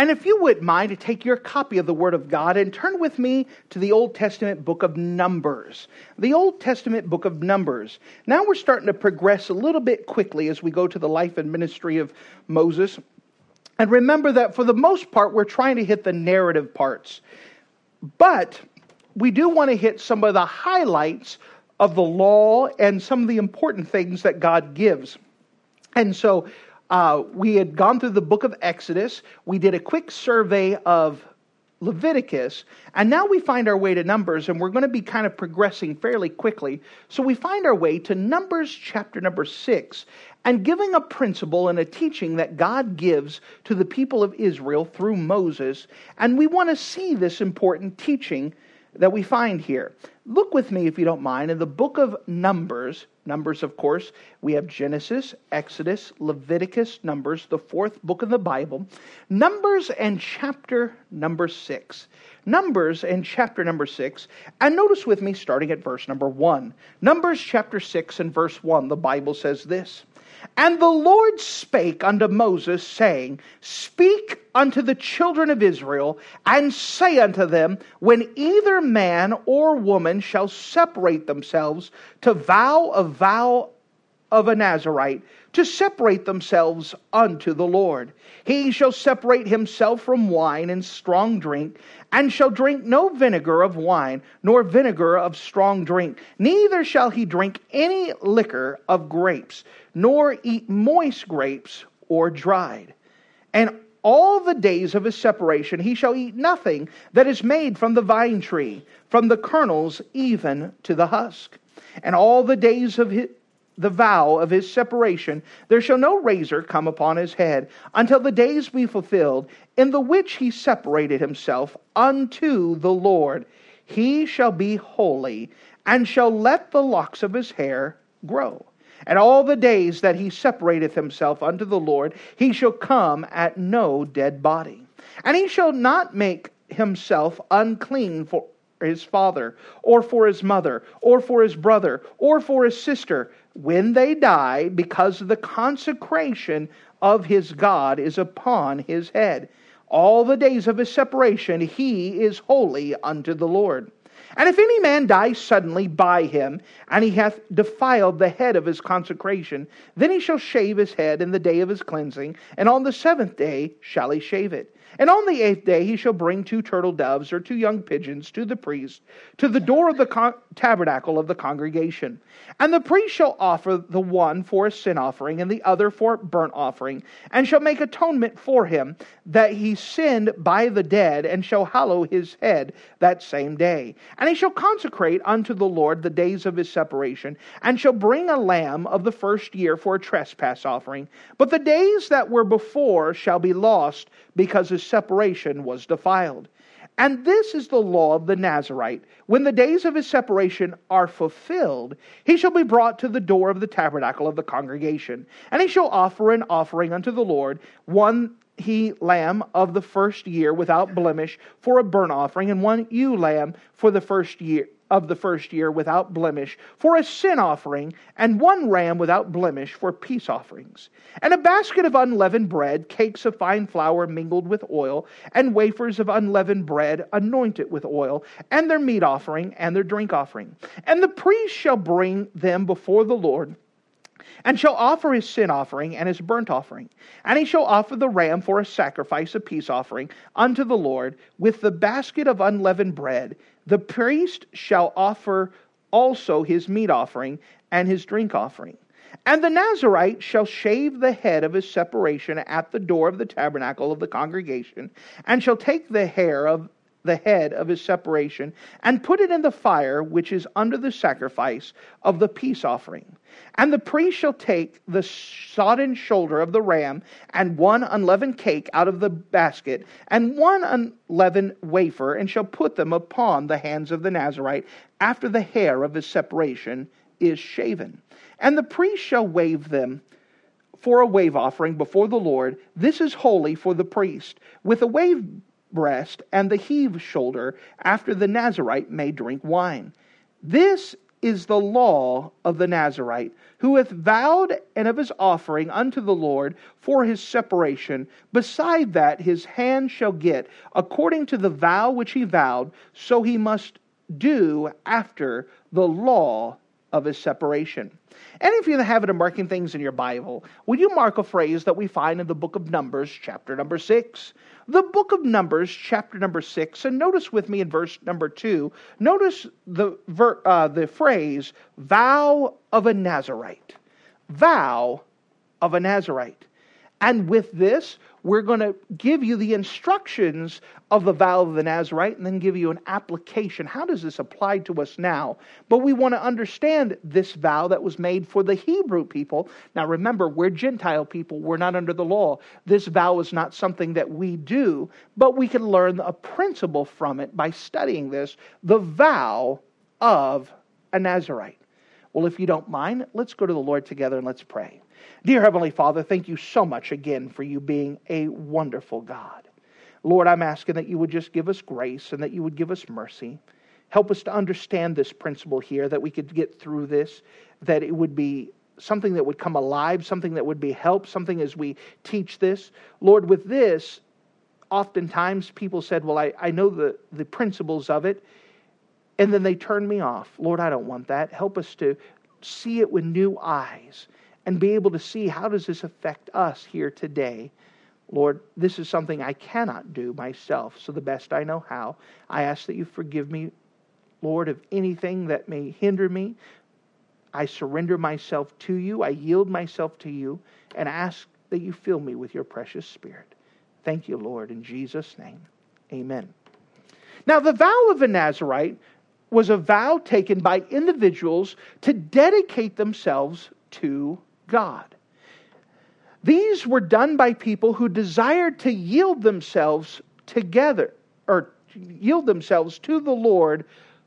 And if you wouldn't mind to take your copy of the Word of God and turn with me to the Old Testament book of Numbers. The Old Testament book of Numbers. Now we're starting to progress a little bit quickly as we go to the life and ministry of Moses. And remember that for the most part, we're trying to hit the narrative parts. But we do want to hit some of the highlights of the law and some of the important things that God gives. And so uh, we had gone through the book of Exodus. We did a quick survey of Leviticus, and now we find our way to Numbers, and we're going to be kind of progressing fairly quickly. So we find our way to Numbers chapter number six, and giving a principle and a teaching that God gives to the people of Israel through Moses. And we want to see this important teaching that we find here. Look with me, if you don't mind, in the book of Numbers. Numbers, of course, we have Genesis, Exodus, Leviticus, Numbers, the fourth book of the Bible. Numbers and chapter number six. Numbers and chapter number six. And notice with me, starting at verse number one. Numbers chapter six and verse one, the Bible says this. And the Lord spake unto Moses, saying, Speak unto the children of Israel, and say unto them, When either man or woman shall separate themselves to vow a vow of a Nazarite, to separate themselves unto the Lord. He shall separate himself from wine and strong drink, and shall drink no vinegar of wine, nor vinegar of strong drink. Neither shall he drink any liquor of grapes, nor eat moist grapes or dried. And all the days of his separation he shall eat nothing that is made from the vine tree, from the kernels even to the husk. And all the days of his, the vow of his separation, there shall no razor come upon his head until the days be fulfilled, in the which he separated himself unto the Lord. He shall be holy, and shall let the locks of his hair grow. And all the days that he separateth himself unto the Lord, he shall come at no dead body. And he shall not make himself unclean for his father, or for his mother, or for his brother, or for his sister, when they die, because the consecration of his God is upon his head. All the days of his separation he is holy unto the Lord. And if any man die suddenly by him, and he hath defiled the head of his consecration, then he shall shave his head in the day of his cleansing, and on the seventh day shall he shave it. And on the eighth day he shall bring two turtle doves or two young pigeons to the priest to the door of the con- tabernacle of the congregation. And the priest shall offer the one for a sin offering and the other for a burnt offering, and shall make atonement for him that he sinned by the dead, and shall hallow his head that same day. And he shall consecrate unto the Lord the days of his separation, and shall bring a lamb of the first year for a trespass offering. But the days that were before shall be lost because his separation was defiled. And this is the law of the Nazarite. When the days of his separation are fulfilled, he shall be brought to the door of the tabernacle of the congregation, and he shall offer an offering unto the Lord, one he lamb of the first year without blemish for a burnt offering, and one ewe lamb for the first year of the first year without blemish for a sin offering, and one ram without blemish for peace offerings, and a basket of unleavened bread, cakes of fine flour mingled with oil, and wafers of unleavened bread anointed with oil, and their meat offering and their drink offering. And the priest shall bring them before the Lord and shall offer his sin offering and his burnt offering. And he shall offer the ram for a sacrifice, a peace offering unto the Lord, with the basket of unleavened bread. The priest shall offer also his meat offering and his drink offering. And the Nazarite shall shave the head of his separation at the door of the tabernacle of the congregation, and shall take the hair of the head of his separation, and put it in the fire which is under the sacrifice of the peace offering. And the priest shall take the sodden shoulder of the ram, and one unleavened cake out of the basket, and one unleavened wafer, and shall put them upon the hands of the Nazarite after the hair of his separation is shaven. And the priest shall wave them for a wave offering before the Lord. This is holy for the priest, with a wave breast and the heave shoulder after the Nazarite may drink wine. This is the law of the Nazarite, who hath vowed and of his offering unto the Lord for his separation. Beside that, his hand shall get, according to the vow which he vowed, so he must do after the law of his separation. And if you're in the habit of marking things in your Bible, would you mark a phrase that we find in the book of Numbers, chapter number six? The book of Numbers, chapter number six, and notice with me in verse number two, notice the, ver, uh, the phrase, vow of a Nazarite. Vow of a Nazarite. And with this, we're going to give you the instructions of the vow of the Nazarite and then give you an application. How does this apply to us now? But we want to understand this vow that was made for the Hebrew people. Now remember, we're Gentile people, we're not under the law. This vow is not something that we do, but we can learn a principle from it by studying this the vow of a Nazarite. Well, if you don't mind, let's go to the Lord together and let's pray. Dear Heavenly Father, thank you so much again for you being a wonderful God. Lord, I'm asking that you would just give us grace and that you would give us mercy. Help us to understand this principle here, that we could get through this, that it would be something that would come alive, something that would be help, something as we teach this. Lord, with this, oftentimes people said, Well, I, I know the, the principles of it, and then they turn me off. Lord, I don't want that. Help us to see it with new eyes and be able to see how does this affect us here today. Lord, this is something I cannot do myself, so the best I know how, I ask that you forgive me, Lord, of anything that may hinder me. I surrender myself to you, I yield myself to you, and ask that you fill me with your precious Spirit. Thank you, Lord, in Jesus' name. Amen. Now, the vow of a Nazarite was a vow taken by individuals to dedicate themselves to God. These were done by people who desired to yield themselves together or yield themselves to the Lord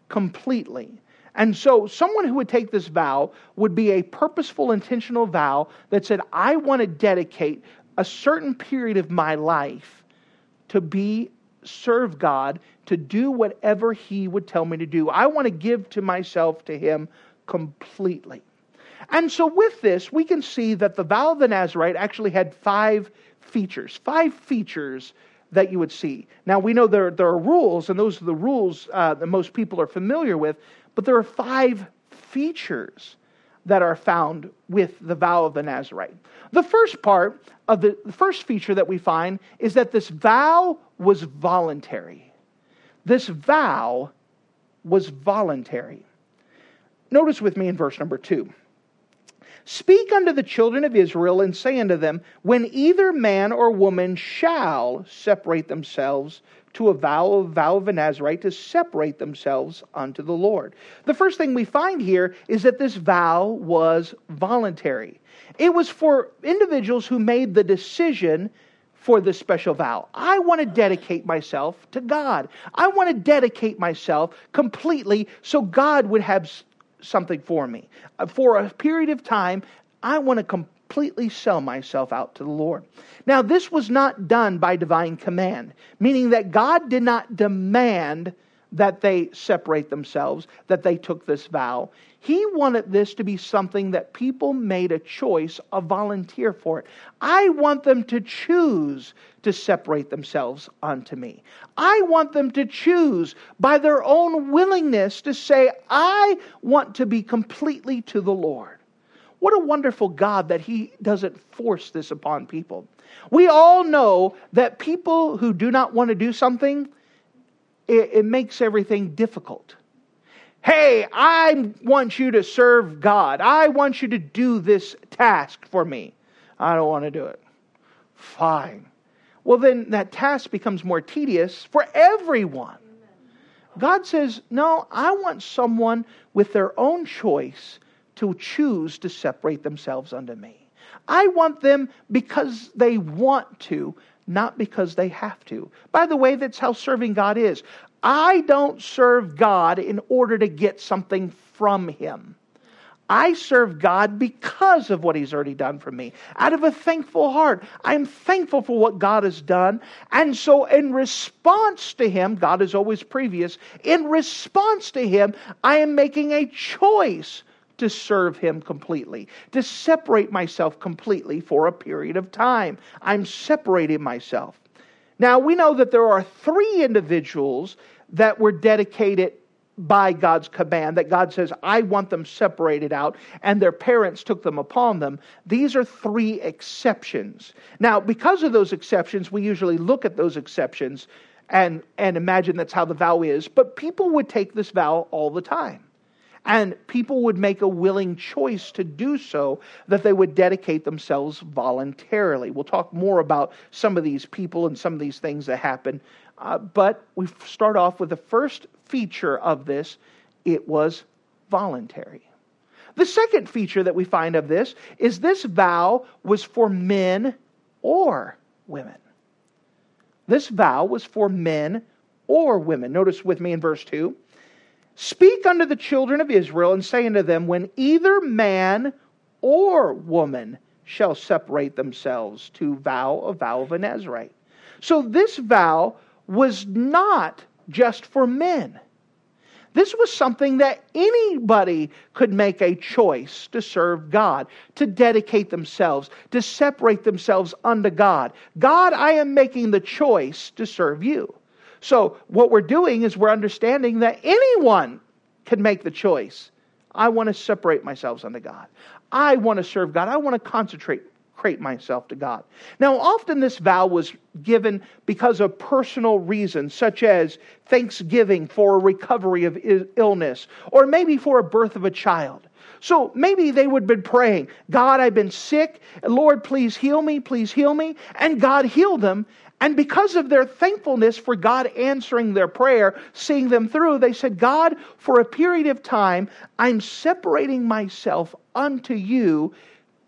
completely. And so, someone who would take this vow would be a purposeful, intentional vow that said, I want to dedicate a certain period of my life to be serve God, to do whatever He would tell me to do. I want to give to myself to Him completely. And so, with this, we can see that the vow of the Nazarite actually had five features, five features that you would see. Now, we know there, there are rules, and those are the rules uh, that most people are familiar with, but there are five features that are found with the vow of the Nazarite. The first part of the, the first feature that we find is that this vow was voluntary. This vow was voluntary. Notice with me in verse number two. Speak unto the children of Israel and say unto them, When either man or woman shall separate themselves to a vow, a vow of a Nazarite, to separate themselves unto the Lord. The first thing we find here is that this vow was voluntary. It was for individuals who made the decision for this special vow. I want to dedicate myself to God. I want to dedicate myself completely so God would have something for me. Uh, for a period of time, I want to completely sell myself out to the Lord. Now, this was not done by divine command, meaning that God did not demand that they separate themselves, that they took this vow. He wanted this to be something that people made a choice, a volunteer for it. I want them to choose to separate themselves unto me. I want them to choose by their own willingness to say, I want to be completely to the Lord. What a wonderful God that He doesn't force this upon people. We all know that people who do not want to do something, it, it makes everything difficult. Hey, I want you to serve God. I want you to do this task for me. I don't want to do it. Fine. Well, then that task becomes more tedious for everyone. God says, No, I want someone with their own choice to choose to separate themselves unto me. I want them because they want to, not because they have to. By the way, that's how serving God is. I don't serve God in order to get something from Him. I serve God because of what He's already done for me. Out of a thankful heart. I'm thankful for what God has done. And so, in response to Him, God is always previous. In response to Him, I am making a choice to serve Him completely, to separate myself completely for a period of time. I'm separating myself. Now, we know that there are three individuals that were dedicated by God's command, that God says, I want them separated out, and their parents took them upon them. These are three exceptions. Now, because of those exceptions, we usually look at those exceptions and, and imagine that's how the vow is, but people would take this vow all the time. And people would make a willing choice to do so, that they would dedicate themselves voluntarily. We'll talk more about some of these people and some of these things that happen. Uh, but we start off with the first feature of this it was voluntary. The second feature that we find of this is this vow was for men or women. This vow was for men or women. Notice with me in verse 2 Speak unto the children of Israel and say unto them, When either man or woman shall separate themselves to vow a vow of a Nazarite. So this vow was not just for men. This was something that anybody could make a choice to serve God, to dedicate themselves, to separate themselves unto God. God, I am making the choice to serve you. So, what we're doing is we're understanding that anyone can make the choice. I want to separate myself unto God. I want to serve God. I want to concentrate consecrate myself to God. Now, often this vow was given because of personal reasons, such as thanksgiving for a recovery of illness, or maybe for a birth of a child. So maybe they would have been praying, God, I've been sick. Lord, please heal me, please heal me. And God healed them. And because of their thankfulness for God answering their prayer, seeing them through, they said, God, for a period of time, I'm separating myself unto you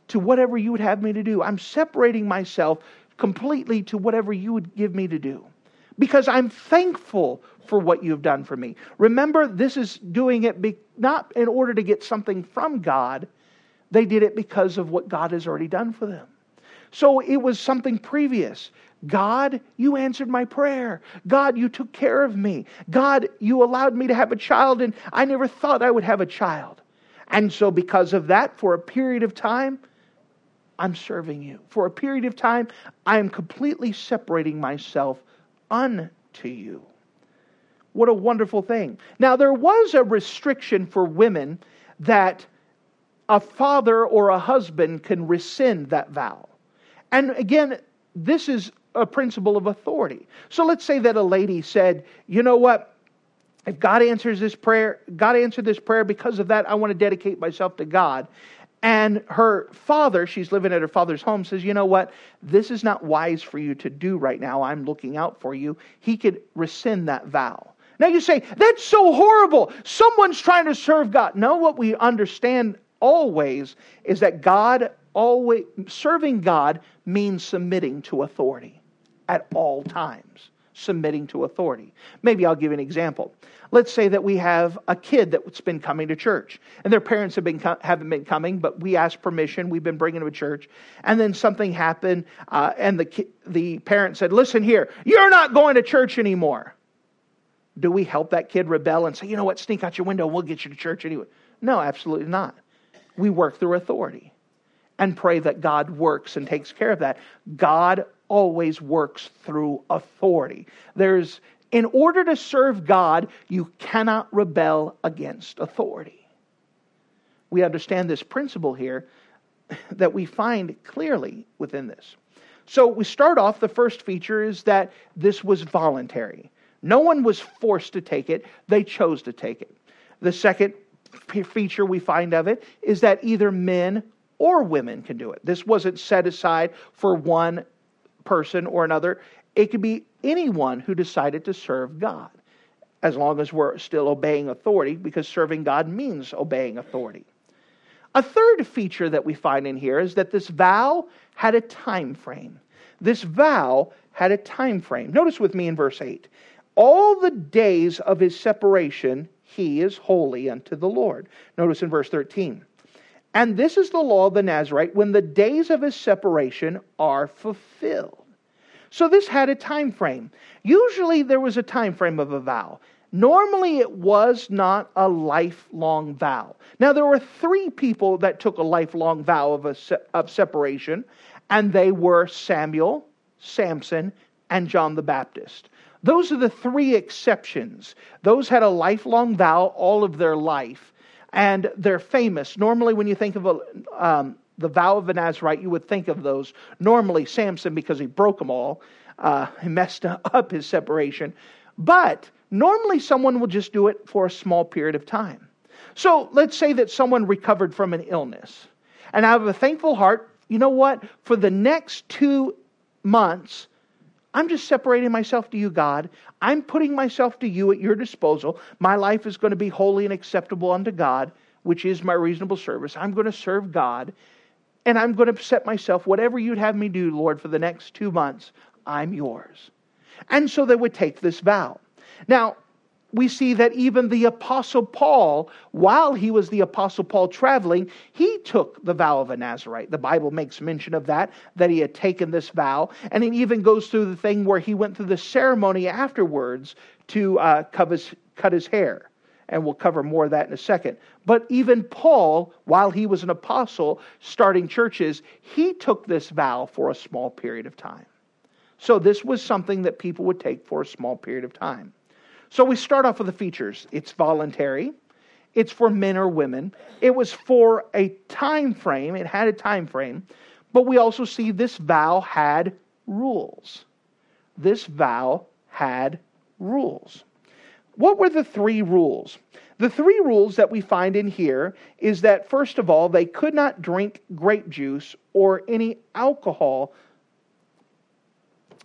to whatever you would have me to do. I'm separating myself completely to whatever you would give me to do because I'm thankful for what you've done for me. Remember, this is doing it be, not in order to get something from God, they did it because of what God has already done for them. So it was something previous. God, you answered my prayer. God, you took care of me. God, you allowed me to have a child, and I never thought I would have a child. And so, because of that, for a period of time, I'm serving you. For a period of time, I am completely separating myself unto you. What a wonderful thing. Now, there was a restriction for women that a father or a husband can rescind that vow. And again, this is a principle of authority. So let's say that a lady said, you know what? If God answers this prayer, God answered this prayer because of that, I want to dedicate myself to God. And her father, she's living at her father's home, says, You know what? This is not wise for you to do right now. I'm looking out for you. He could rescind that vow. Now you say, That's so horrible. Someone's trying to serve God. No, what we understand always is that God always, serving God means submitting to authority at all times. Submitting to authority. Maybe I'll give you an example. Let's say that we have a kid that's been coming to church, and their parents have been haven't been coming, but we asked permission. We've been bringing them to church, and then something happened, uh, and the the parent said, "Listen here, you're not going to church anymore." Do we help that kid rebel and say, "You know what? Sneak out your window, we'll get you to church anyway"? No, absolutely not. We work through authority and pray that God works and takes care of that. God always works through authority. There's in order to serve God, you cannot rebel against authority. We understand this principle here that we find clearly within this. So we start off, the first feature is that this was voluntary. No one was forced to take it, they chose to take it. The second feature we find of it is that either men or women can do it. This wasn't set aside for one person or another. It could be anyone who decided to serve God, as long as we're still obeying authority, because serving God means obeying authority. A third feature that we find in here is that this vow had a time frame. This vow had a time frame. Notice with me in verse 8. All the days of his separation he is holy unto the Lord. Notice in verse 13. And this is the law of the Nazarite when the days of his separation are fulfilled. So this had a time frame. Usually there was a time frame of a vow. Normally, it was not a lifelong vow. Now, there were three people that took a lifelong vow of, a, of separation, and they were Samuel, Samson, and John the Baptist. Those are the three exceptions. Those had a lifelong vow all of their life, and they're famous. Normally, when you think of a, um, the vow of a Nazarite, you would think of those. Normally, Samson, because he broke them all, uh, he messed up his separation. But Normally, someone will just do it for a small period of time. So let's say that someone recovered from an illness. And out of a thankful heart, you know what? For the next two months, I'm just separating myself to you, God. I'm putting myself to you at your disposal. My life is going to be holy and acceptable unto God, which is my reasonable service. I'm going to serve God. And I'm going to set myself, whatever you'd have me do, Lord, for the next two months, I'm yours. And so they would take this vow. Now, we see that even the Apostle Paul, while he was the Apostle Paul traveling, he took the vow of a Nazarite. The Bible makes mention of that, that he had taken this vow. And it even goes through the thing where he went through the ceremony afterwards to uh, his, cut his hair. And we'll cover more of that in a second. But even Paul, while he was an apostle starting churches, he took this vow for a small period of time. So this was something that people would take for a small period of time. So we start off with the features. It's voluntary. It's for men or women. It was for a time frame. It had a time frame. But we also see this vow had rules. This vow had rules. What were the three rules? The three rules that we find in here is that, first of all, they could not drink grape juice or any alcohol.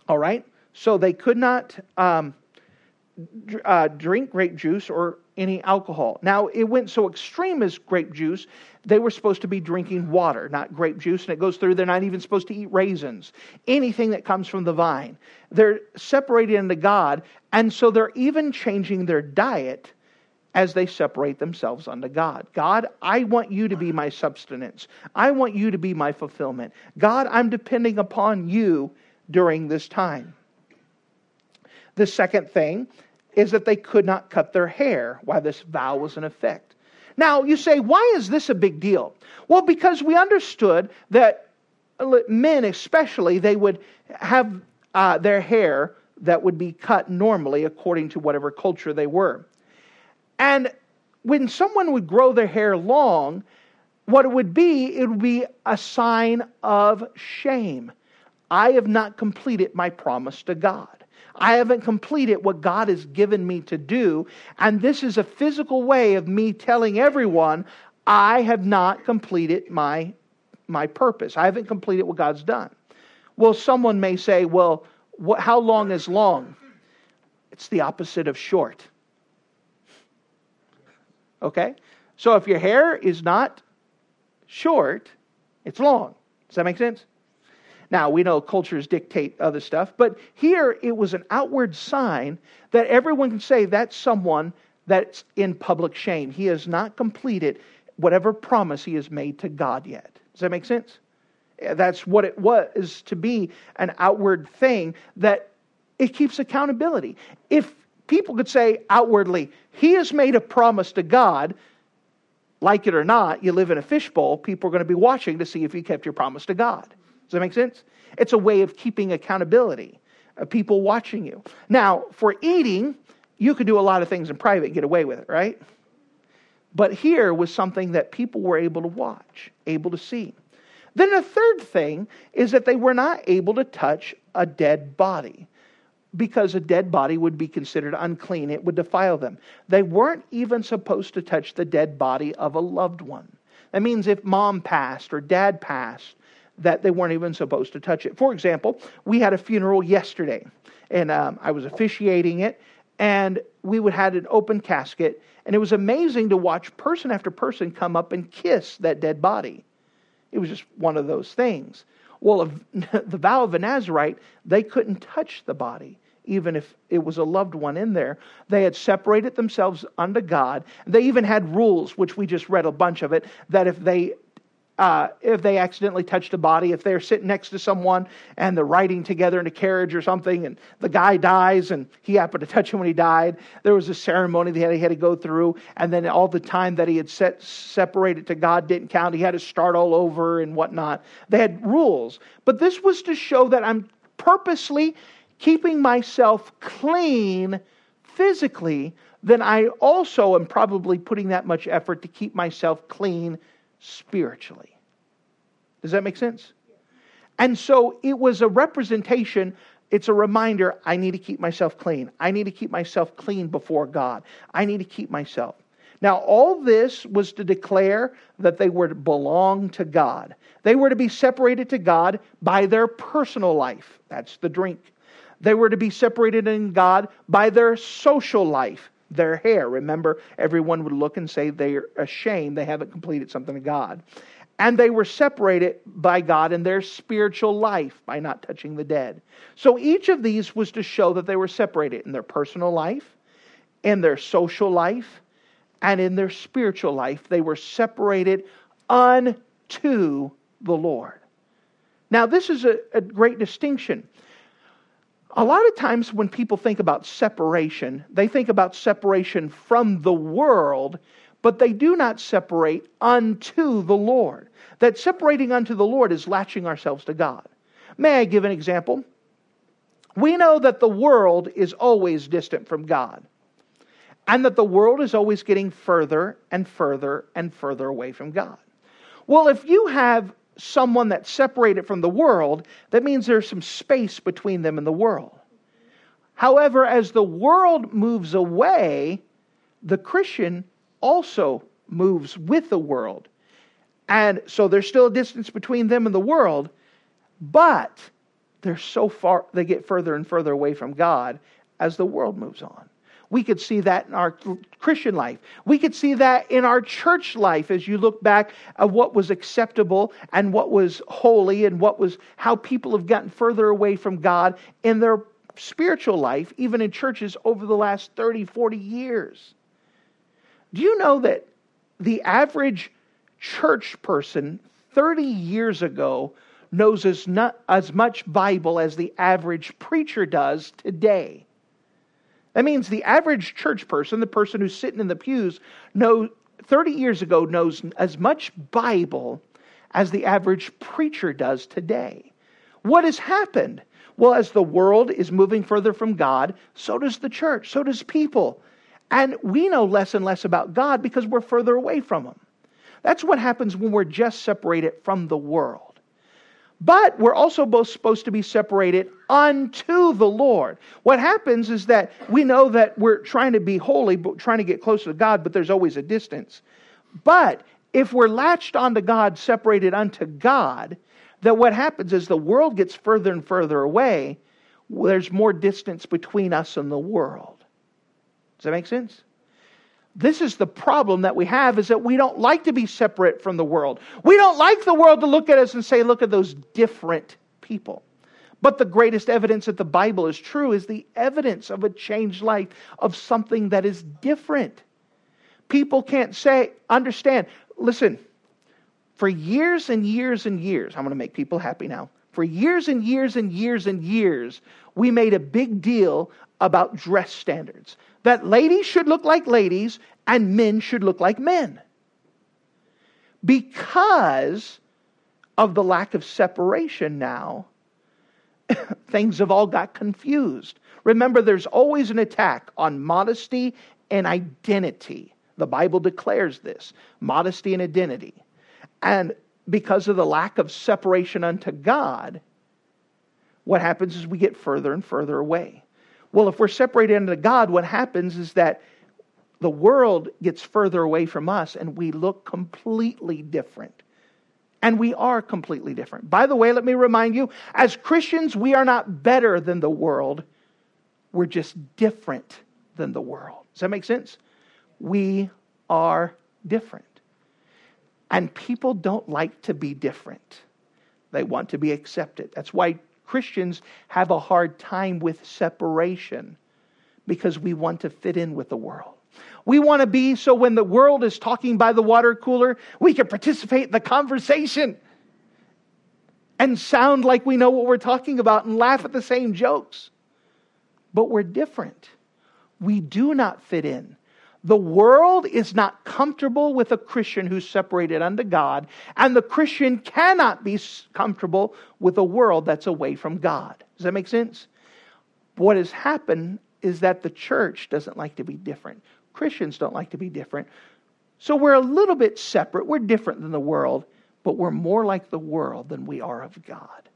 All right? So they could not um, uh, drink grape juice or any alcohol. Now, it went so extreme as grape juice, they were supposed to be drinking water, not grape juice, and it goes through. They're not even supposed to eat raisins, anything that comes from the vine. They're separated into God, and so they're even changing their diet as they separate themselves unto God. God, I want you to be my substance. I want you to be my fulfillment. God, I'm depending upon you during this time. The second thing is that they could not cut their hair while this vow was in effect. Now, you say, why is this a big deal? Well, because we understood that men, especially, they would have uh, their hair that would be cut normally according to whatever culture they were. And when someone would grow their hair long, what it would be, it would be a sign of shame. I have not completed my promise to God. I haven't completed what God has given me to do. And this is a physical way of me telling everyone, I have not completed my, my purpose. I haven't completed what God's done. Well, someone may say, well, what, how long is long? It's the opposite of short. Okay? So if your hair is not short, it's long. Does that make sense? Now, we know cultures dictate other stuff, but here it was an outward sign that everyone can say that's someone that's in public shame. He has not completed whatever promise he has made to God yet. Does that make sense? That's what it was to be an outward thing that it keeps accountability. If people could say outwardly, he has made a promise to God, like it or not, you live in a fishbowl, people are going to be watching to see if you kept your promise to God. Does that make sense? It's a way of keeping accountability, of people watching you. Now, for eating, you could do a lot of things in private get away with it, right? But here was something that people were able to watch, able to see. Then a third thing is that they were not able to touch a dead body because a dead body would be considered unclean. It would defile them. They weren't even supposed to touch the dead body of a loved one. That means if mom passed or dad passed, that they weren't even supposed to touch it. For example, we had a funeral yesterday, and um, I was officiating it, and we would had an open casket, and it was amazing to watch person after person come up and kiss that dead body. It was just one of those things. Well, the vow of a Nazarite, they couldn't touch the body even if it was a loved one in there. They had separated themselves unto God. They even had rules, which we just read a bunch of it, that if they uh, if they accidentally touched a body, if they're sitting next to someone and they're riding together in a carriage or something, and the guy dies and he happened to touch him when he died, there was a ceremony that he had to go through, and then all the time that he had set, separated to God didn't count. He had to start all over and whatnot. They had rules, but this was to show that I'm purposely keeping myself clean physically, then I also am probably putting that much effort to keep myself clean spiritually. Does that make sense? And so it was a representation, it's a reminder I need to keep myself clean. I need to keep myself clean before God. I need to keep myself. Now, all this was to declare that they were to belong to God. They were to be separated to God by their personal life. That's the drink. They were to be separated in God by their social life, their hair. Remember, everyone would look and say they're ashamed they haven't completed something to God. And they were separated by God in their spiritual life by not touching the dead. So each of these was to show that they were separated in their personal life, in their social life, and in their spiritual life. They were separated unto the Lord. Now, this is a, a great distinction a lot of times when people think about separation, they think about separation from the world, but they do not separate unto the Lord. That separating unto the Lord is latching ourselves to God. May I give an example? We know that the world is always distant from God, and that the world is always getting further and further and further away from God. Well, if you have someone that's separated from the world, that means there's some space between them and the world. However, as the world moves away, the Christian also moves with the world. And so there's still a distance between them and the world, but they're so far, they get further and further away from God as the world moves on. We could see that in our Christian life. We could see that in our church life as you look back at what was acceptable and what was holy and what was how people have gotten further away from God in their spiritual life, even in churches over the last 30, 40 years. Do you know that the average church person 30 years ago knows as, not, as much Bible as the average preacher does today? That means the average church person, the person who's sitting in the pews, know 30 years ago knows as much Bible as the average preacher does today. What has happened? Well, as the world is moving further from God, so does the church, so does people. And we know less and less about God because we're further away from Him. That's what happens when we're just separated from the world. But we're also both supposed to be separated unto the Lord. What happens is that we know that we're trying to be holy, but trying to get closer to God, but there's always a distance. But if we're latched onto God, separated unto God, that what happens is the world gets further and further away. There's more distance between us and the world. Does that make sense? This is the problem that we have is that we don't like to be separate from the world. We don't like the world to look at us and say, look at those different people. But the greatest evidence that the Bible is true is the evidence of a changed life, of something that is different. People can't say, understand. Listen, for years and years and years, I'm going to make people happy now. For years and years and years and years, we made a big deal about dress standards that ladies should look like ladies and men should look like men. Because of the lack of separation now, things have all got confused. Remember, there's always an attack on modesty and identity. The Bible declares this modesty and identity. And because of the lack of separation unto God, what happens is we get further and further away. Well, if we're separated into God, what happens is that the world gets further away from us and we look completely different. And we are completely different. By the way, let me remind you as Christians, we are not better than the world, we're just different than the world. Does that make sense? We are different. And people don't like to be different, they want to be accepted. That's why Christians have a hard time with separation because we want to fit in with the world. We want to be so when the world is talking by the water cooler, we can participate in the conversation and sound like we know what we're talking about and laugh at the same jokes. But we're different. We do not fit in. The world is not comfortable with a Christian who's separated unto God, and the Christian cannot be comfortable with a world that's away from God. Does that make sense? What has happened is that the church doesn't like to be different. Christians don't like to be different. So we're a little bit separate. We're different than the world, but we're more like the world than we are of God.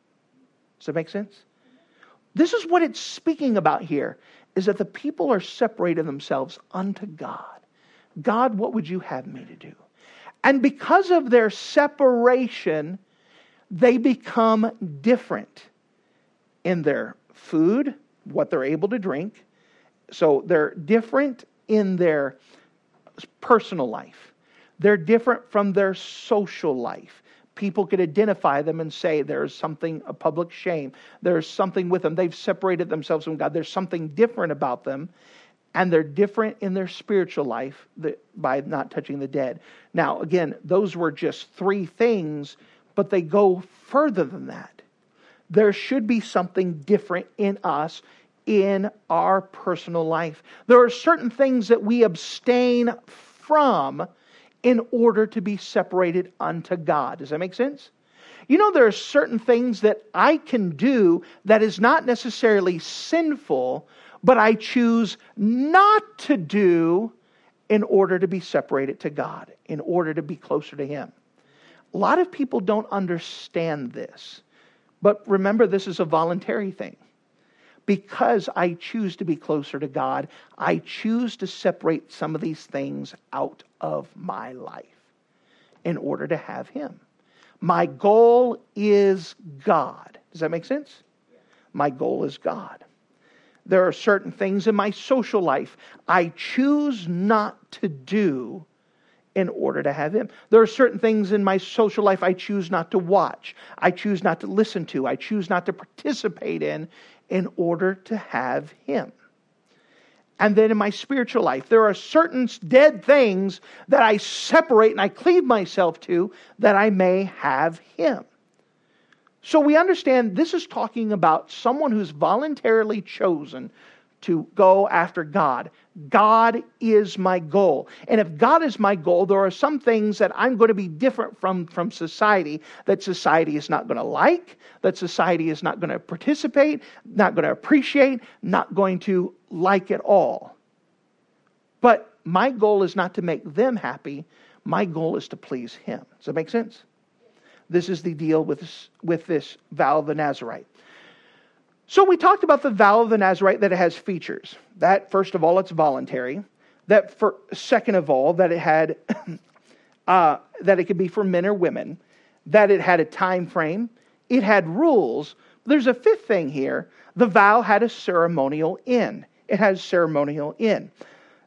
Does that make sense? This is what it's speaking about here is that the people are separating themselves unto God. God, what would you have me to do? And because of their separation, they become different in their food, what they're able to drink. So they're different in their personal life. They're different from their social life. People could identify them and say there's something, a public shame. There's something with them. They've separated themselves from God. There's something different about them. And they're different in their spiritual life by not touching the dead. Now, again, those were just three things, but they go further than that. There should be something different in us in our personal life. There are certain things that we abstain from in order to be separated unto God. Does that make sense? You know, there are certain things that I can do that is not necessarily sinful, but I choose not to do in order to be separated to God, in order to be closer to Him. A lot of people don't understand this. But remember, this is a voluntary thing because I choose to be closer to God, I choose to separate some of these things out of my life in order to have Him. My goal is God. Does that make sense? My goal is God. There are certain things in my social life I choose not to do in order to have Him. There are certain things in my social life I choose not to watch, I choose not to listen to, I choose not to participate in in order to have Him. And then in my spiritual life, there are certain dead things that I separate and I cleave myself to that I may have Him. So we understand this is talking about someone who's voluntarily chosen to go after God. God is my goal. And if God is my goal, there are some things that I'm going to be different from, from society that society is not going to like, that society is not going to participate, not going to appreciate, not going to like at all. But my goal is not to make them happy. My goal is to please Him. Does that make sense? This is the deal with with this vow of the Nazarite. So we talked about the vow of the Nazarite that it has features. That first of all, it's voluntary. That for second of all, that it had uh, that it could be for men or women. That it had a time frame. It had rules. There's a fifth thing here. The vow had a ceremonial end. It has ceremonial end.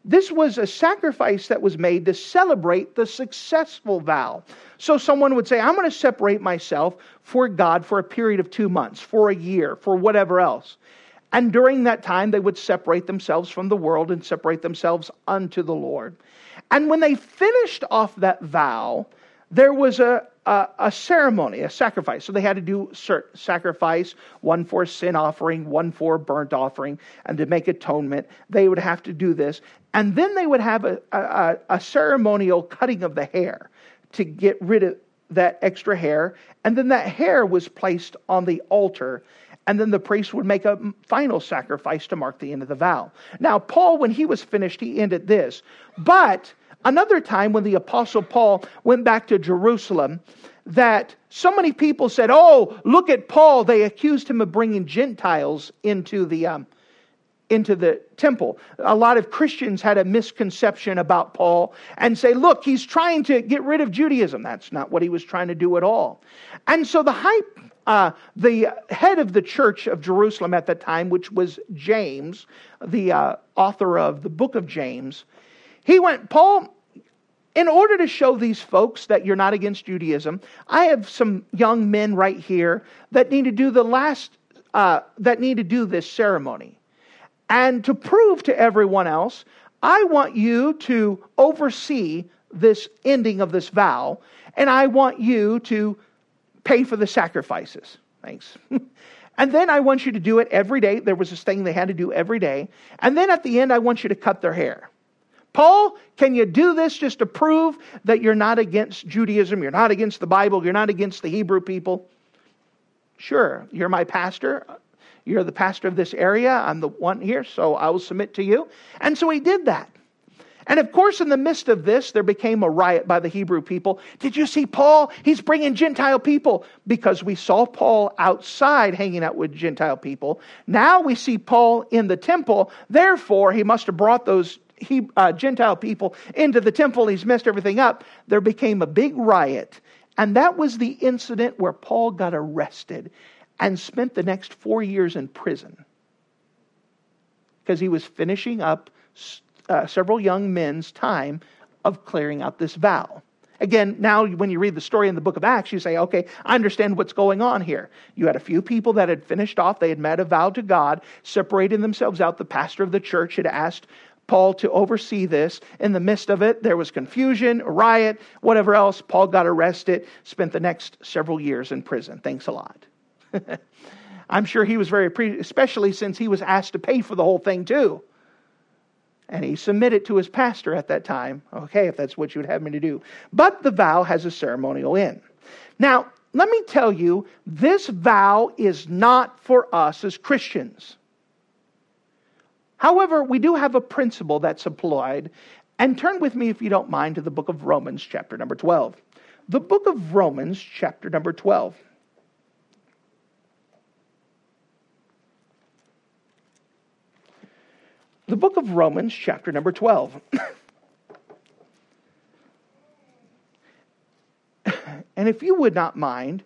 This was a sacrifice that was made to celebrate the successful vow. So someone would say, I'm going to separate myself for God for a period of two months, for a year, for whatever else. And during that time, they would separate themselves from the world and separate themselves unto the Lord. And when they finished off that vow, there was a, a, a, ceremony, a sacrifice. So they had to do sacrifice, one for sin offering, one for burnt offering, and to make atonement, they would have to do this. And then they would have a, a, a ceremonial cutting of the hair to get rid of that extra hair. And then that hair was placed on the altar. And then the priest would make a final sacrifice to mark the end of the vow. Now, Paul, when he was finished, he ended this. But Another time when the Apostle Paul went back to Jerusalem, that so many people said, Oh, look at Paul. They accused him of bringing Gentiles into the, um, into the temple. A lot of Christians had a misconception about Paul and say, look, he's trying to get rid of Judaism. That's not what he was trying to do at all. And so the high, uh, the head of the church of Jerusalem at that time, which was James, the uh, author of the book of James, he went, Paul, in order to show these folks that you're not against Judaism, I have some young men right here that need to do the last, uh, that need to do this ceremony. And to prove to everyone else, I want you to oversee this ending of this vow, and I want you to pay for the sacrifices. Thanks. and then I want you to do it every day. There was this thing they had to do every day. And then at the end, I want you to cut their hair. Paul, can you do this just to prove that you're not against Judaism, you're not against the Bible, you're not against the Hebrew people? Sure, you're my pastor. You're the pastor of this area. I'm the one here, so I will submit to you. And so he did that. And of course, in the midst of this, there became a riot by the Hebrew people. Did you see Paul? He's bringing Gentile people because we saw Paul outside hanging out with Gentile people. Now we see Paul in the temple. Therefore, he must have brought those he, uh, Gentile people into the temple. He's messed everything up. There became a big riot. And that was the incident where Paul got arrested and spent the next four years in prison because he was finishing up uh, several young men's time of clearing out this vow. Again, now when you read the story in the book of Acts, you say, okay, I understand what's going on here. You had a few people that had finished off, they had made a vow to God, separated themselves out. The pastor of the church had asked Paul to oversee this. In the midst of it, there was confusion, riot, whatever else. Paul got arrested, spent the next several years in prison. Thanks a lot. I'm sure he was very appreciative, especially since he was asked to pay for the whole thing too. And he submitted to his pastor at that time, okay, if that's what you would have me to do. But the vow has a ceremonial end. Now, let me tell you, this vow is not for us as Christians. However, we do have a principle that's applied. And turn with me, if you don't mind, to the book of Romans, chapter number 12. The book of Romans, chapter number 12. the book of Romans, chapter number 12. and if you would not mind,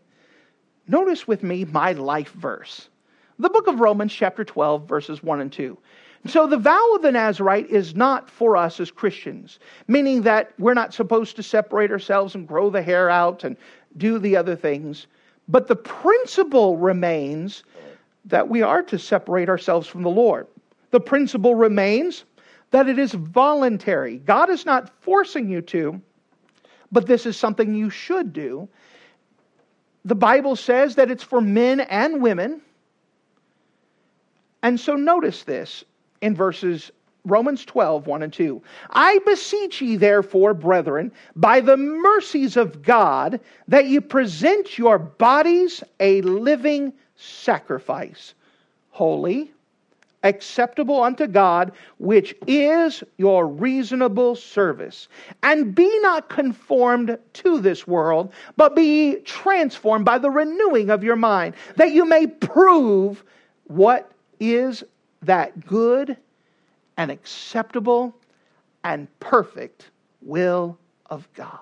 notice with me my life verse. The book of Romans, chapter 12, verses 1 and 2. So the vow of the Nazarite is not for us as Christians, meaning that we're not supposed to separate ourselves and grow the hair out and do the other things. But the principle remains that we are to separate ourselves from the Lord. The principle remains that it is voluntary. God is not forcing you to, but this is something you should do. The Bible says that it's for men and women. And so notice this in verses Romans 12, 1 and 2. I beseech ye, therefore, brethren, by the mercies of God, that ye present your bodies a living sacrifice, holy, acceptable unto God, which is your reasonable service. And be not conformed to this world, but be transformed by the renewing of your mind, that you may prove what is that good and acceptable and perfect will of God.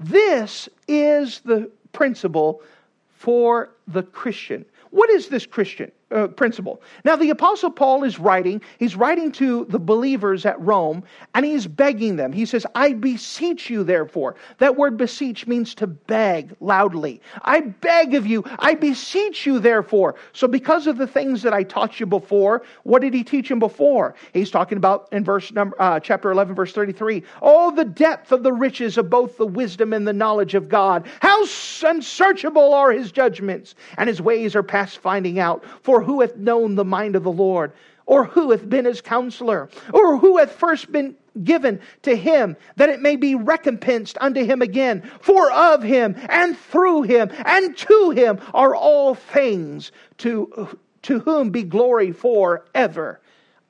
This is the principle for the Christian. What is this Christian? Uh, principle. Now, the Apostle Paul is writing, he's writing to the believers at Rome, and he's begging them. He says, I beseech you, therefore. That word beseech means to beg loudly. I beg of you, I beseech you, therefore. So, because of the things that I taught you before, what did he teach him before? He's talking about in verse number, uh, chapter 11, verse 33. Oh, the depth of the riches of both the wisdom and the knowledge of God. How unsearchable are his judgments, and his ways are past finding out. For or who hath known the mind of the Lord? Or who hath been his counselor? Or who hath first been given to him that it may be recompensed unto him again? For of him and through him and to him are all things, to, to whom be glory for ever.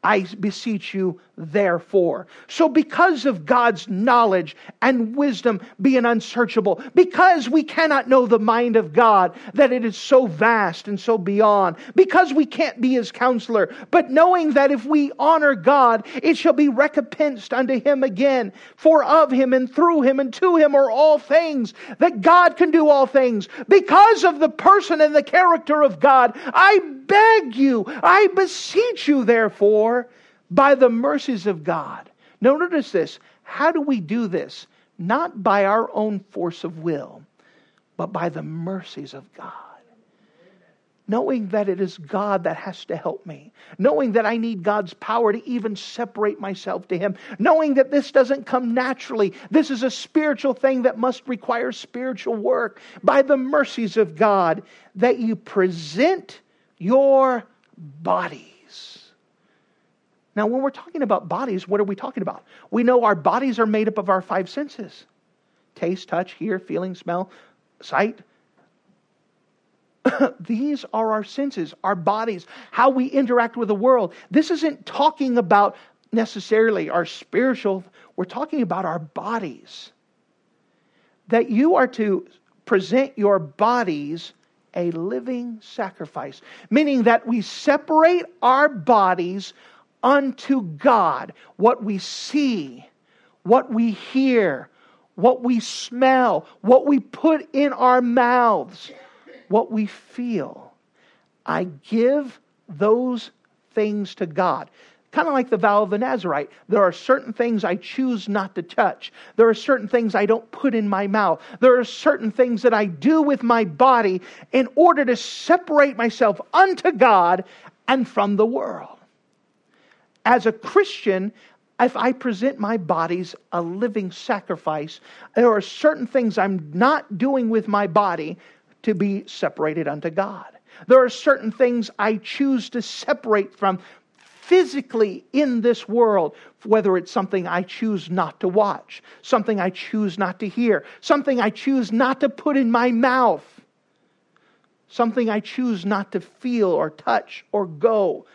I beseech you, therefore. So, because of God's knowledge and wisdom being unsearchable, because we cannot know the mind of God, that it is so vast and so beyond, because we can't be his counselor, but knowing that if we honor God, it shall be recompensed unto him again, for of him and through him and to him are all things, that God can do all things. Because of the person and the character of God, I beg you, I beseech you, therefore, by the mercies of God. Now, notice this. How do we do this? Not by our own force of will, but by the mercies of God. Knowing that it is God that has to help me. Knowing that I need God's power to even separate myself to Him. Knowing that this doesn't come naturally. This is a spiritual thing that must require spiritual work. By the mercies of God, that you present your body now, when we're talking about bodies, what are we talking about? We know our bodies are made up of our five senses taste, touch, hear, feeling, smell, sight. These are our senses, our bodies, how we interact with the world. This isn't talking about necessarily our spiritual, we're talking about our bodies. That you are to present your bodies a living sacrifice, meaning that we separate our bodies unto God what we see, what we hear, what we smell, what we put in our mouths, what we feel. I give those things to God. Kind of like the vow of the Nazarite. There are certain things I choose not to touch. There are certain things I don't put in my mouth. There are certain things that I do with my body in order to separate myself unto God and from the world as a Christian, if I present my bodies a living sacrifice, there are certain things I'm not doing with my body to be separated unto God. There are certain things I choose to separate from physically in this world, whether it's something I choose not to watch, something I choose not to hear, something I choose not to put in my mouth, something I choose not to feel or touch or go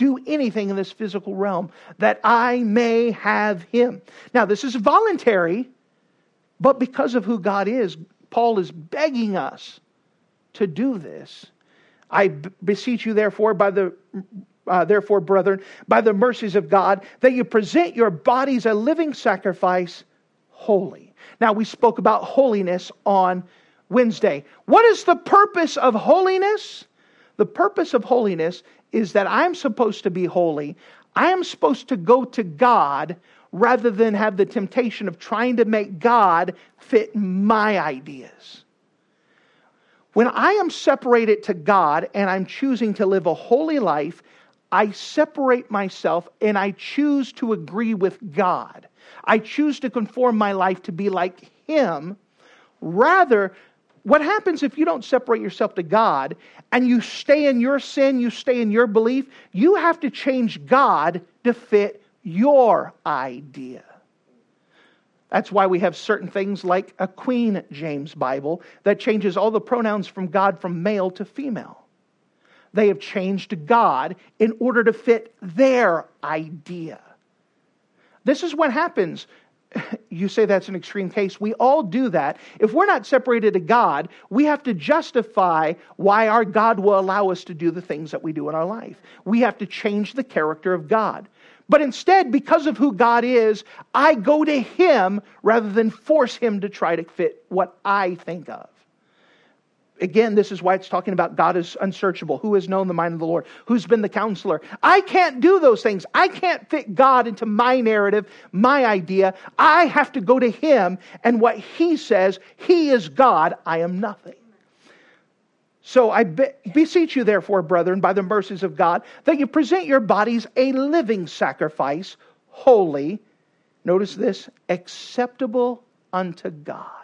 do anything in this physical realm that I may have him. Now, this is voluntary, but because of who God is, Paul is begging us to do this. I beseech you, therefore, by the uh, therefore, brethren, by the mercies of God, that you present your bodies a living sacrifice, holy. Now, we spoke about holiness on Wednesday. What is the purpose of holiness? The purpose of holiness is that I'm supposed to be holy. I am supposed to go to God rather than have the temptation of trying to make God fit my ideas. When I am separated to God and I'm choosing to live a holy life, I separate myself and I choose to agree with God. I choose to conform my life to be like Him rather what happens if you don't separate yourself to God and you stay in your sin, you stay in your belief? You have to change God to fit your idea. That's why we have certain things like a Queen James Bible that changes all the pronouns from God from male to female. They have changed God in order to fit their idea. This is what happens you say that's an extreme case. We all do that. If we're not separated to God, we have to justify why our God will allow us to do the things that we do in our life. We have to change the character of God. But instead, because of who God is, I go to Him rather than force Him to try to fit what I think of. Again, this is why it's talking about God is unsearchable. Who has known the mind of the Lord? Who's been the counselor? I can't do those things. I can't fit God into my narrative, my idea. I have to go to Him and what He says. He is God. I am nothing. So I be- beseech you, therefore, brethren, by the mercies of God, that you present your bodies a living sacrifice, holy, notice this, acceptable unto God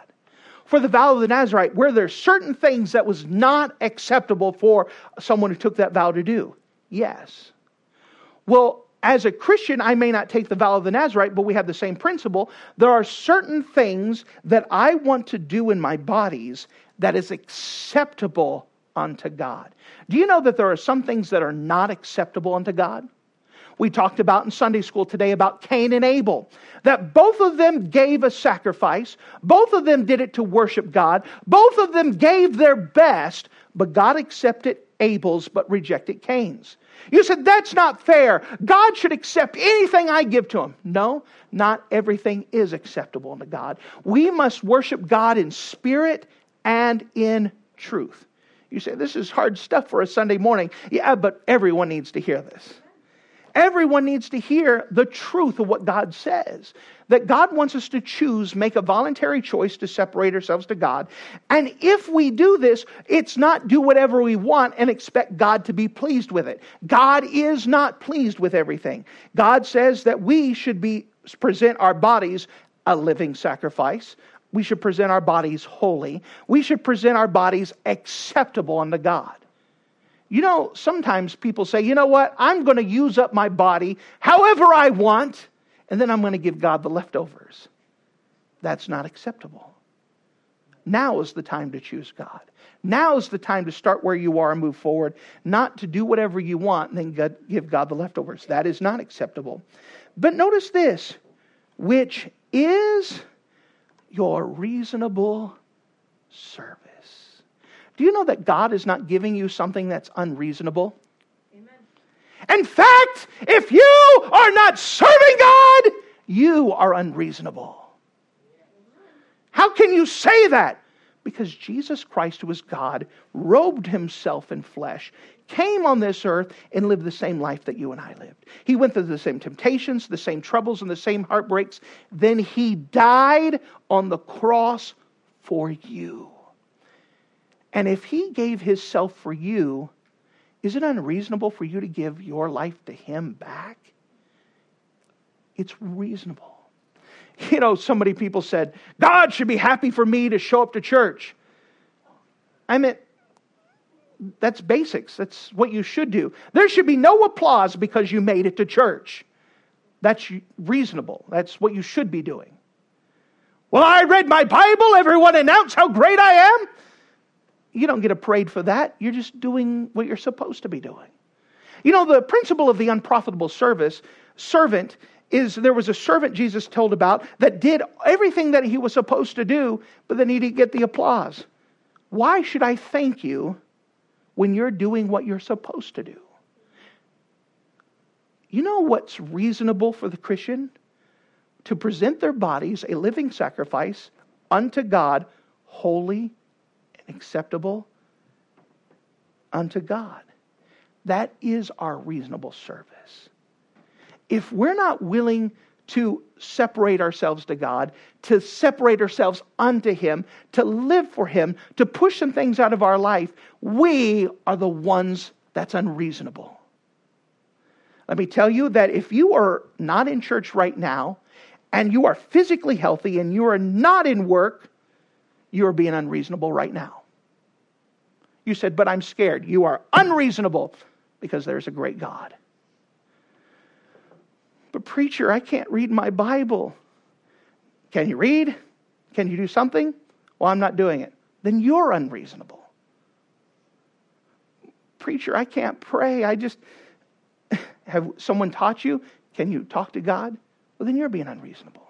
for the vow of the Nazarite, where there's certain things that was not acceptable for someone who took that vow to do? Yes. Well, as a Christian, I may not take the vow of the Nazarite, but we have the same principle. There are certain things that I want to do in my bodies that is acceptable unto God. Do you know that there are some things that are not acceptable unto God? We talked about in Sunday school today about Cain and Abel. That both of them gave a sacrifice, both of them did it to worship God, both of them gave their best, but God accepted Abel's but rejected Cain's. You said, that's not fair. God should accept anything I give to him. No, not everything is acceptable to God. We must worship God in spirit and in truth. You say, this is hard stuff for a Sunday morning. Yeah, but everyone needs to hear this. Everyone needs to hear the truth of what God says. That God wants us to choose, make a voluntary choice to separate ourselves to God. And if we do this, it's not do whatever we want and expect God to be pleased with it. God is not pleased with everything. God says that we should be present our bodies a living sacrifice. We should present our bodies holy. We should present our bodies acceptable unto God. You know, sometimes people say, you know what, I'm going to use up my body however I want, and then I'm going to give God the leftovers. That's not acceptable. Now is the time to choose God. Now is the time to start where you are and move forward, not to do whatever you want and then give God the leftovers. That is not acceptable. But notice this, which is your reasonable service. Do you know that God is not giving you something that's unreasonable? Amen. In fact, if you are not serving God, you are unreasonable. How can you say that? Because Jesus Christ, who is God, robed himself in flesh, came on this earth, and lived the same life that you and I lived. He went through the same temptations, the same troubles, and the same heartbreaks. Then he died on the cross for you. And if he gave himself for you, is it unreasonable for you to give your life to him back? It's reasonable. You know, so many people said, God should be happy for me to show up to church. I mean, that's basics. That's what you should do. There should be no applause because you made it to church. That's reasonable. That's what you should be doing. Well, I read my Bible. Everyone announce how great I am. You don't get a parade for that. You're just doing what you're supposed to be doing. You know, the principle of the unprofitable service, servant, is there was a servant Jesus told about that did everything that he was supposed to do, but then he didn't get the applause. Why should I thank you when you're doing what you're supposed to do? You know what's reasonable for the Christian? To present their bodies a living sacrifice unto God, holy acceptable unto God. That is our reasonable service. If we're not willing to separate ourselves to God, to separate ourselves unto Him, to live for Him, to push some things out of our life, we are the ones that's unreasonable. Let me tell you that if you are not in church right now, and you are physically healthy, and you are not in work, you are being unreasonable right now. You said, But I'm scared. You are unreasonable because there's a great God. But, preacher, I can't read my Bible. Can you read? Can you do something? Well, I'm not doing it. Then you're unreasonable. Preacher, I can't pray. I just. Have someone taught you? Can you talk to God? Well, then you're being unreasonable.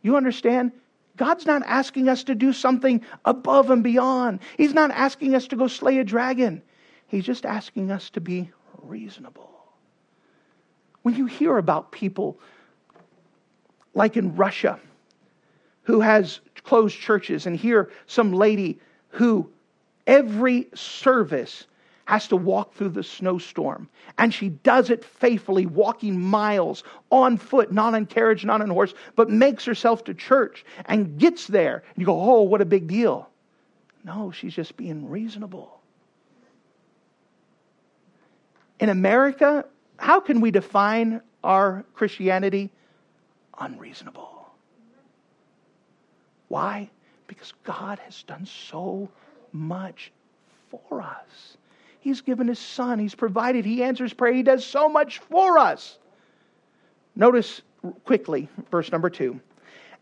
You understand? God's not asking us to do something above and beyond. He's not asking us to go slay a dragon. He's just asking us to be reasonable. When you hear about people like in Russia who has closed churches and hear some lady who every service has to walk through the snowstorm. And she does it faithfully, walking miles on foot, not on carriage, not on horse, but makes herself to church and gets there. And you go, oh, what a big deal. No, she's just being reasonable. In America, how can we define our Christianity? Unreasonable. Why? Because God has done so much for us. He's given His Son. He's provided. He answers prayer. He does so much for us. Notice quickly, verse number two.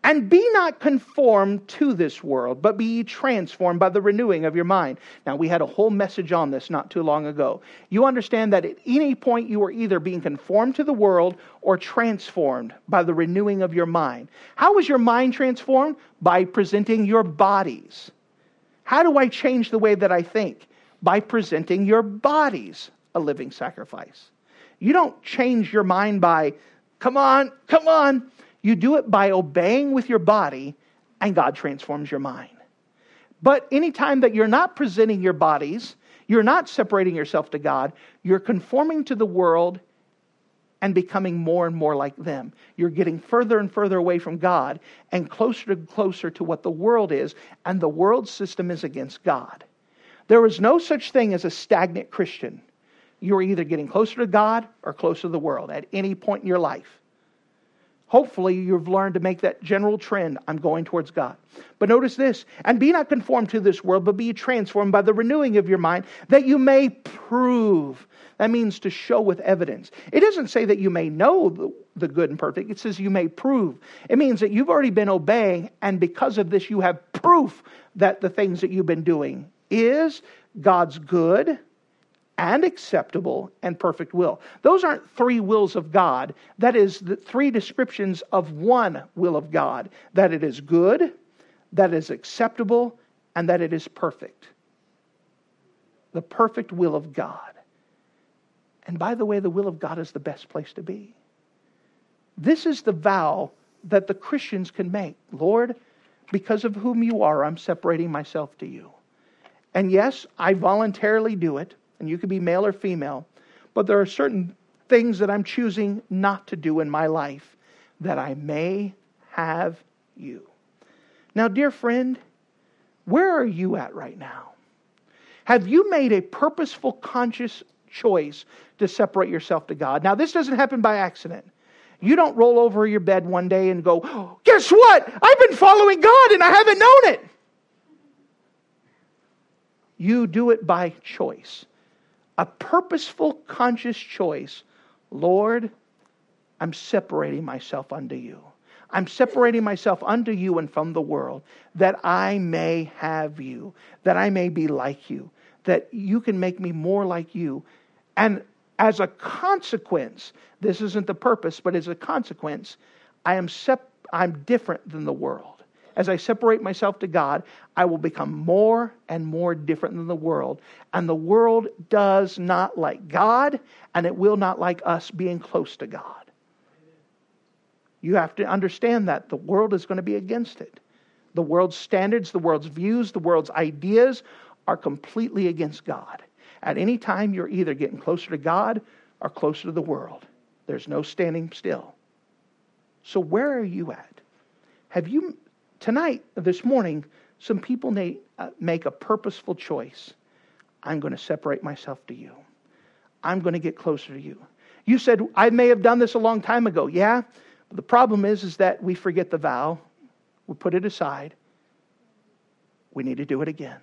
And be not conformed to this world, but be ye transformed by the renewing of your mind. Now, we had a whole message on this not too long ago. You understand that at any point you are either being conformed to the world or transformed by the renewing of your mind. How is your mind transformed? By presenting your bodies. How do I change the way that I think? By presenting your bodies a living sacrifice. You don't change your mind by, come on, come on. You do it by obeying with your body, and God transforms your mind. But anytime that you're not presenting your bodies, you're not separating yourself to God, you're conforming to the world and becoming more and more like them. You're getting further and further away from God and closer and closer to what the world is, and the world system is against God. There is no such thing as a stagnant Christian. You're either getting closer to God or closer to the world at any point in your life. Hopefully, you've learned to make that general trend I'm going towards God. But notice this and be not conformed to this world, but be transformed by the renewing of your mind, that you may prove. That means to show with evidence. It doesn't say that you may know the, the good and perfect, it says you may prove. It means that you've already been obeying, and because of this, you have proof that the things that you've been doing is God's good and acceptable and perfect will. Those aren't three wills of God. That is the three descriptions of one will of God that it is good, that it is acceptable, and that it is perfect. The perfect will of God. And by the way, the will of God is the best place to be. This is the vow that the Christians can make. Lord, because of whom you are, I'm separating myself to you. And yes, I voluntarily do it and you could be male or female, but there are certain things that I'm choosing not to do in my life that I may have you. Now, dear friend, where are you at right now? Have you made a purposeful, conscious choice to separate yourself to God? Now, this doesn't happen by accident. You don't roll over your bed one day and go, oh, Guess what? I've been following God and I haven't known it. You do it by choice a purposeful, conscious choice Lord, I'm separating myself unto you. I'm separating myself unto you and from the world that I may have you, that I may be like you, that you can make me more like you. And as a consequence, this isn't the purpose, but as a consequence, I am sep- I'm different than the world as I separate myself to God, I will become more and more different than the world. And the world does not like God, and it will not like us being close to God. You have to understand that the world is going to be against it. The world's standards, the world's views, the world's ideas are completely against God. At any time, you're either getting closer to God or closer to the world. There's no standing still. So, where are you at? Have you Tonight, this morning, some people may uh, make a purposeful choice. I'm going to separate myself to you. I'm going to get closer to you. You said, I may have done this a long time ago. Yeah, but the problem is, is that we forget the vow, we put it aside. We need to do it again.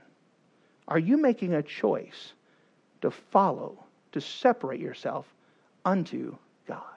Are you making a choice to follow, to separate yourself unto God?